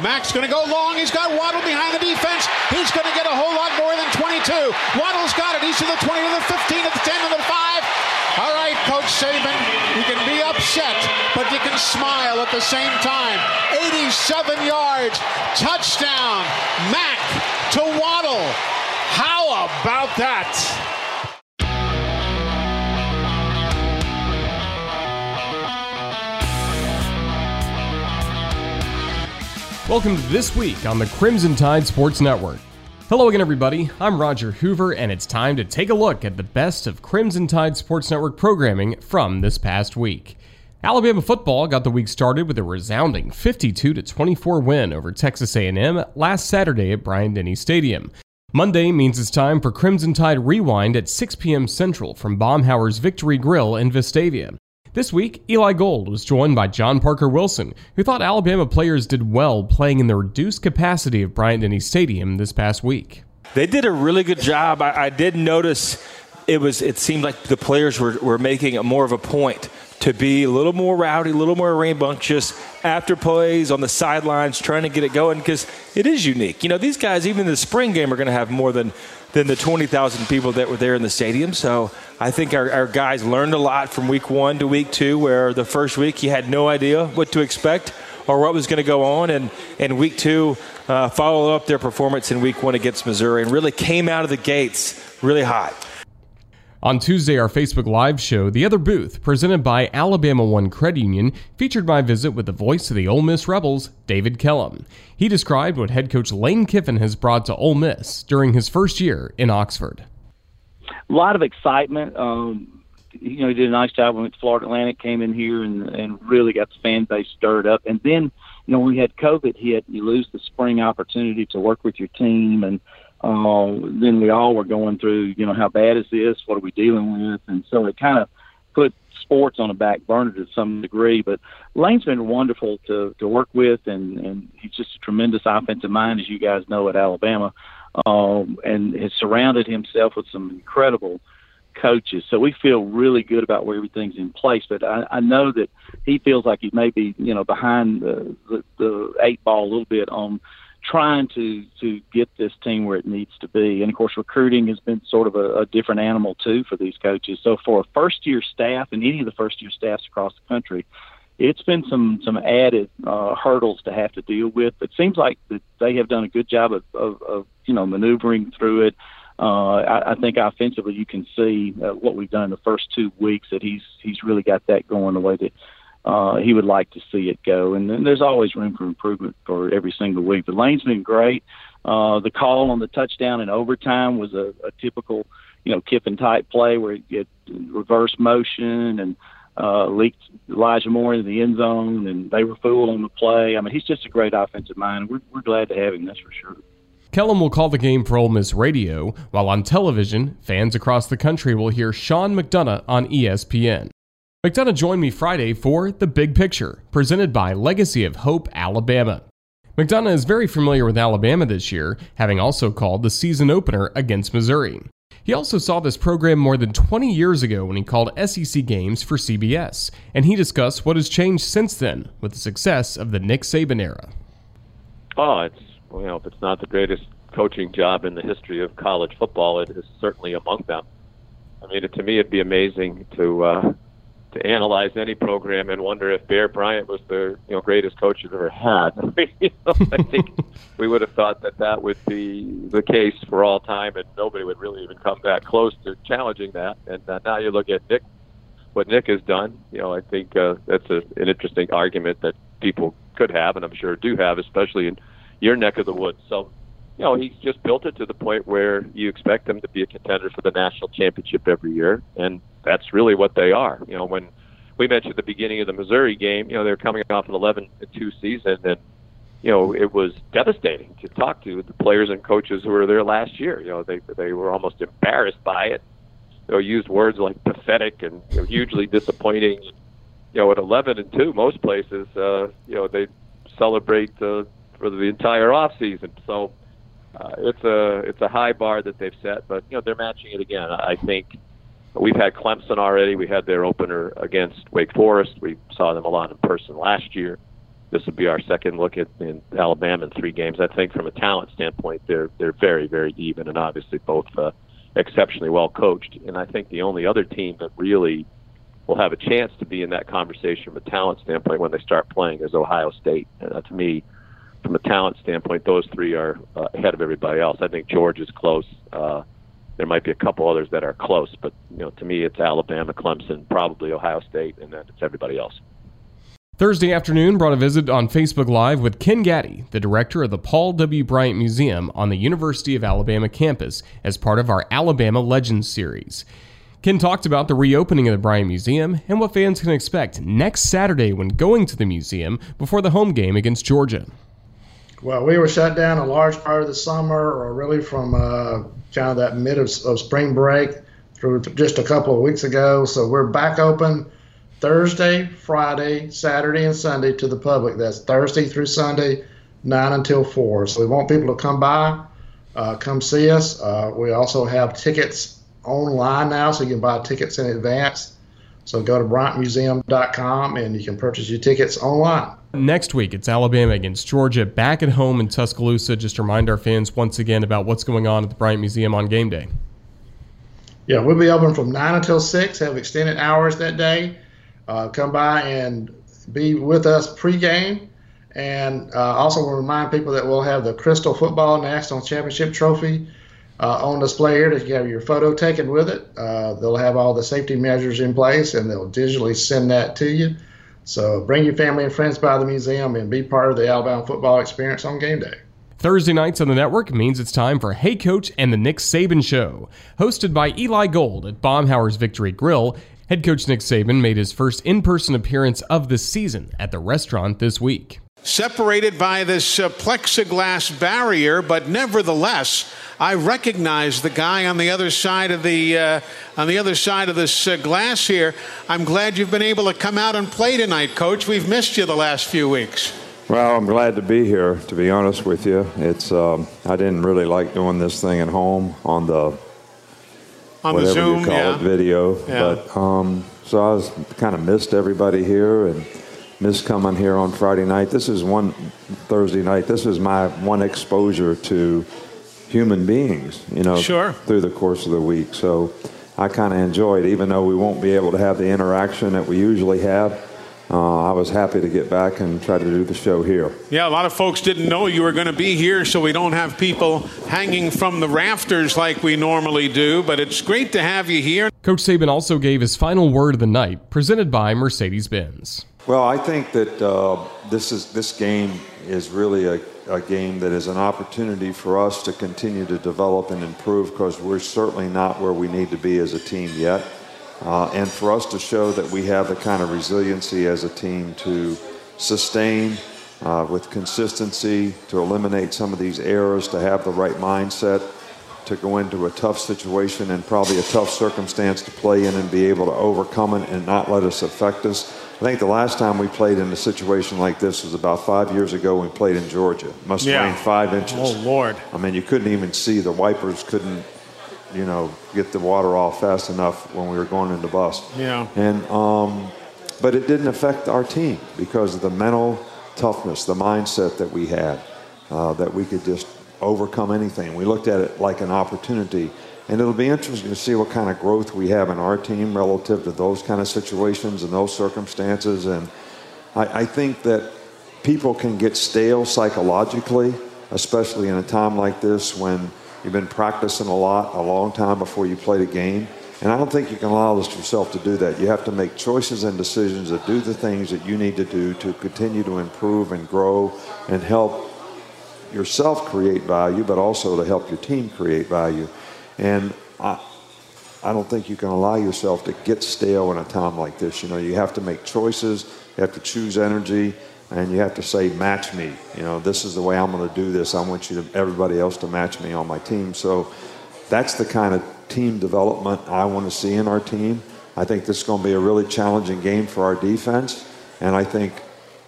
Mac's going to go long. He's got Waddle behind the defense. He's going to get a whole lot more than 22. Waddle's got it. He's to the 20, to the 15, to the 10, to the 5. All right, Coach Saban, you can be upset, but you can smile at the same time. 87 yards, touchdown, Mac to Waddle. How about that? Welcome to This Week on the Crimson Tide Sports Network. Hello again, everybody. I'm Roger Hoover, and it's time to take a look at the best of Crimson Tide Sports Network programming from this past week. Alabama football got the week started with a resounding 52 24 win over Texas A&M last Saturday at Bryant-Denny Stadium. Monday means it's time for Crimson Tide Rewind at 6 p.m. Central from Baumhower's Victory Grill in Vestavia. This week, Eli Gold was joined by John Parker Wilson, who thought Alabama players did well playing in the reduced capacity of Bryant-Denny Stadium this past week. They did a really good job. I, I did notice it was. It seemed like the players were, were making more of a point to be a little more rowdy, a little more rambunctious after plays on the sidelines, trying to get it going because it is unique. You know, these guys, even in the spring game, are going to have more than than the 20,000 people that were there in the stadium. So I think our, our, guys learned a lot from week one to week two, where the first week you had no idea what to expect or what was going to go on. And, and week two, uh, followed up their performance in week one against Missouri and really came out of the gates really hot. On Tuesday, our Facebook Live show, The Other Booth, presented by Alabama One Credit Union, featured my visit with the voice of the Ole Miss Rebels, David Kellum. He described what head coach Lane Kiffin has brought to Ole Miss during his first year in Oxford. A lot of excitement. Um, you know, he did a nice job when Florida Atlantic came in here and, and really got the fan base stirred up. And then, you know, when we had COVID hit, you lose the spring opportunity to work with your team and – uh, then we all were going through, you know, how bad is this? What are we dealing with? And so it kind of put sports on a back burner to some degree. But Lane's been wonderful to to work with, and and he's just a tremendous offensive mind, as you guys know at Alabama, um, and has surrounded himself with some incredible coaches. So we feel really good about where everything's in place. But I, I know that he feels like he may be, you know, behind the, the, the eight ball a little bit on trying to to get this team where it needs to be. And of course, recruiting has been sort of a, a different animal too for these coaches. So for a first year staff and any of the first year staffs across the country, it's been some some added uh, hurdles to have to deal with. It seems like that they have done a good job of, of, of you know maneuvering through it. Uh, I, I think offensively, you can see uh, what we've done in the first two weeks that he's he's really got that going the way that uh, he would like to see it go. And then there's always room for improvement for every single week. But Lane's been great. Uh, the call on the touchdown in overtime was a, a typical, you know, Kiffin type play where you get reverse motion and uh, leaked Elijah Moore into the end zone, and they were fooled on the play. I mean, he's just a great offensive mind. We're, we're glad to have him, that's for sure. Kellum will call the game for Ole Miss Radio, while on television, fans across the country will hear Sean McDonough on ESPN. McDonough joined me Friday for The Big Picture, presented by Legacy of Hope, Alabama. McDonough is very familiar with Alabama this year, having also called the season opener against Missouri. He also saw this program more than 20 years ago when he called SEC games for CBS, and he discussed what has changed since then with the success of the Nick Saban era. Oh, it's well, if it's not the greatest coaching job in the history of college football, it is certainly among them. I mean, to me, it'd be amazing to uh, to analyze any program and wonder if Bear Bryant was the you know greatest coach you've ever had. I mean, you know, I think we would have thought that that would be the case for all time, and nobody would really even come that close to challenging that. And uh, now you look at Nick, what Nick has done. You know, I think uh, that's a, an interesting argument that people could have, and I'm sure do have, especially in your neck of the woods. So. You know, he's just built it to the point where you expect them to be a contender for the national championship every year, and that's really what they are. You know, when we mentioned the beginning of the Missouri game, you know, they're coming off an 11 2 season, and you know, it was devastating to talk to the players and coaches who were there last year. You know, they they were almost embarrassed by it. You know, used words like pathetic and you know, hugely disappointing. You know, at 11 and 2, most places, uh, you know, they celebrate uh, for the entire off season. So uh, it's a it's a high bar that they've set, but you know, they're matching it again. I think We've had Clemson already. We had their opener against Wake Forest. We saw them a lot in person last year. This would be our second look at in Alabama in three games. I think from a talent standpoint, they're they're very very even, and obviously both uh, exceptionally well coached. And I think the only other team that really will have a chance to be in that conversation from a talent standpoint when they start playing is Ohio State. Uh, to me, from a talent standpoint, those three are uh, ahead of everybody else. I think Georgia's close. Uh, there might be a couple others that are close, but you know, to me, it's Alabama, Clemson, probably Ohio State, and then it's everybody else. Thursday afternoon brought a visit on Facebook Live with Ken Gaddy, the director of the Paul W. Bryant Museum on the University of Alabama campus, as part of our Alabama Legends series. Ken talked about the reopening of the Bryant Museum and what fans can expect next Saturday when going to the museum before the home game against Georgia. Well, we were shut down a large part of the summer, or really from uh, kind of that mid of, of spring break through just a couple of weeks ago. So we're back open Thursday, Friday, Saturday, and Sunday to the public. That's Thursday through Sunday, 9 until 4. So we want people to come by, uh, come see us. Uh, we also have tickets online now, so you can buy tickets in advance. So go to BryantMuseum.com and you can purchase your tickets online. Next week, it's Alabama against Georgia back at home in Tuscaloosa. Just to remind our fans once again about what's going on at the Bryant Museum on game day. Yeah, we'll be open from 9 until 6, have extended hours that day. Uh, come by and be with us pregame. And uh, also, we'll remind people that we'll have the Crystal Football National Championship Trophy uh, on display here to have your photo taken with it. Uh, they'll have all the safety measures in place and they'll digitally send that to you. So bring your family and friends by the museum and be part of the Alabama football experience on game day. Thursday nights on the network means it's time for Hey Coach and the Nick Saban Show. Hosted by Eli Gold at Baumhower's Victory Grill, head coach Nick Saban made his first in person appearance of the season at the restaurant this week. Separated by this uh, plexiglass barrier, but nevertheless, I recognize the guy on the other side of the uh, on the other side of this uh, glass here. I'm glad you've been able to come out and play tonight, Coach. We've missed you the last few weeks. Well, I'm glad to be here. To be honest with you, it's um, I didn't really like doing this thing at home on the on whatever the Zoom, you call yeah. it, video. Yeah. But um, so I was kind of missed everybody here and missed coming here on Friday night. This is one Thursday night. This is my one exposure to human beings, you know, Sure. through the course of the week. So I kind of enjoyed, even though we won't be able to have the interaction that we usually have. Uh, I was happy to get back and try to do the show here. Yeah, a lot of folks didn't know you were going to be here, so we don't have people hanging from the rafters like we normally do. But it's great to have you here. Coach Saban also gave his final word of the night, presented by Mercedes Benz. Well, I think that uh, this is this game is really a a game that is an opportunity for us to continue to develop and improve because we're certainly not where we need to be as a team yet. Uh, and for us to show that we have the kind of resiliency as a team to sustain uh, with consistency, to eliminate some of these errors, to have the right mindset, to go into a tough situation and probably a tough circumstance to play in and be able to overcome it and not let us affect us. I think the last time we played in a situation like this was about five years ago we played in Georgia. Must have Yeah. rained five inches. Oh, Lord. I mean, you couldn't even see the wipers couldn't, you know, get the water off fast enough when we were going in the bus. Yeah. And um, but it didn't affect our team because of the mental toughness, the mindset that we had, uh, that we could just overcome anything. We looked at it like an opportunity. And it'll be interesting to see what kind of growth we have in our team relative to those kind of situations and those circumstances. And I, I think that people can get stale psychologically, especially in a time like this when you've been practicing a lot, a long time before you play a game. And I don't think you can allow yourself to do that. You have to make choices and decisions that do the things that you need to do to continue to improve and grow and help yourself create value, but also to help your team create value. And I, I don't think you can allow yourself to get stale in a time like this. You know, you have to make choices, you have to choose energy, and you have to say, match me. You know, this is the way I'm going to do this. I want you to, everybody else to match me on my team. So that's the kind of team development I want to see in our team. I think this is going to be a really challenging game for our defense. And I think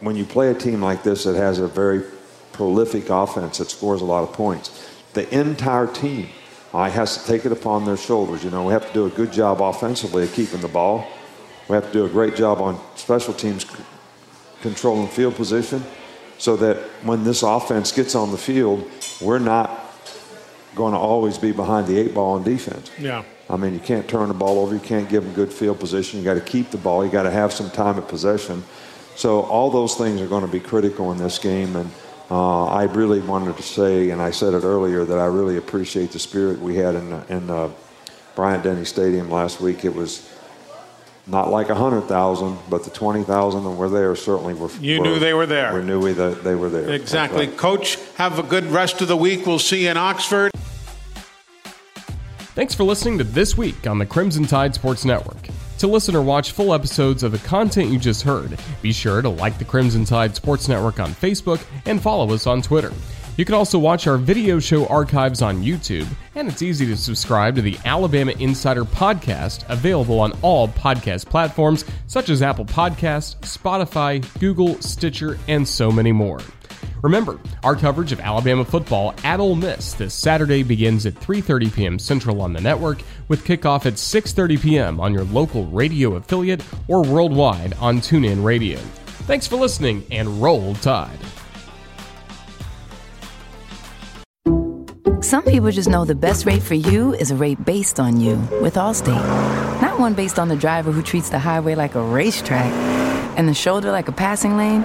when you play a team like this that has a very prolific offense that scores a lot of points, the entire team uh, has to take it upon their shoulders. You know, we have to do a good job offensively of keeping the ball. We have to do a great job on special teams c- controlling field position so that when this offense gets on the field, we're not going to always be behind the eight ball on defense. Yeah. I mean, you can't turn the ball over. You can't give them good field position. You got to keep the ball. You got to have some time at possession. So all those things are going to be critical in this game. And uh, I really wanted to say, and I said it earlier, that I really appreciate the spirit we had in in uh, Bryant Denny Stadium last week. It was not like a hundred thousand, but the twenty thousand that were there certainly were. You were- knew they were there. We knew we, that they were there. Exactly. right. Coach, have a good rest of the week. We'll see you in Oxford. Thanks for listening to This Week on the Crimson Tide Sports Network. To listen or watch full episodes of the content you just heard, be sure to like the Crimson Tide Sports Network on Facebook and follow us on Twitter. You can also watch our video show archives on YouTube, and it's easy to subscribe to the Alabama Insider Podcast, available on all podcast platforms such as Apple Podcasts, Spotify, Google, Stitcher, and so many more. Remember, our coverage of Alabama football at Ole Miss this Saturday begins at 3:30 p.m. Central on the network, with kickoff at 6:30 p.m. on your local radio affiliate or worldwide on TuneIn Radio. Thanks for listening, and roll Tide. Some people just know the best rate for you is a rate based on you with Allstate. Not one based on the driver who treats the highway like a racetrack and the shoulder like a passing lane.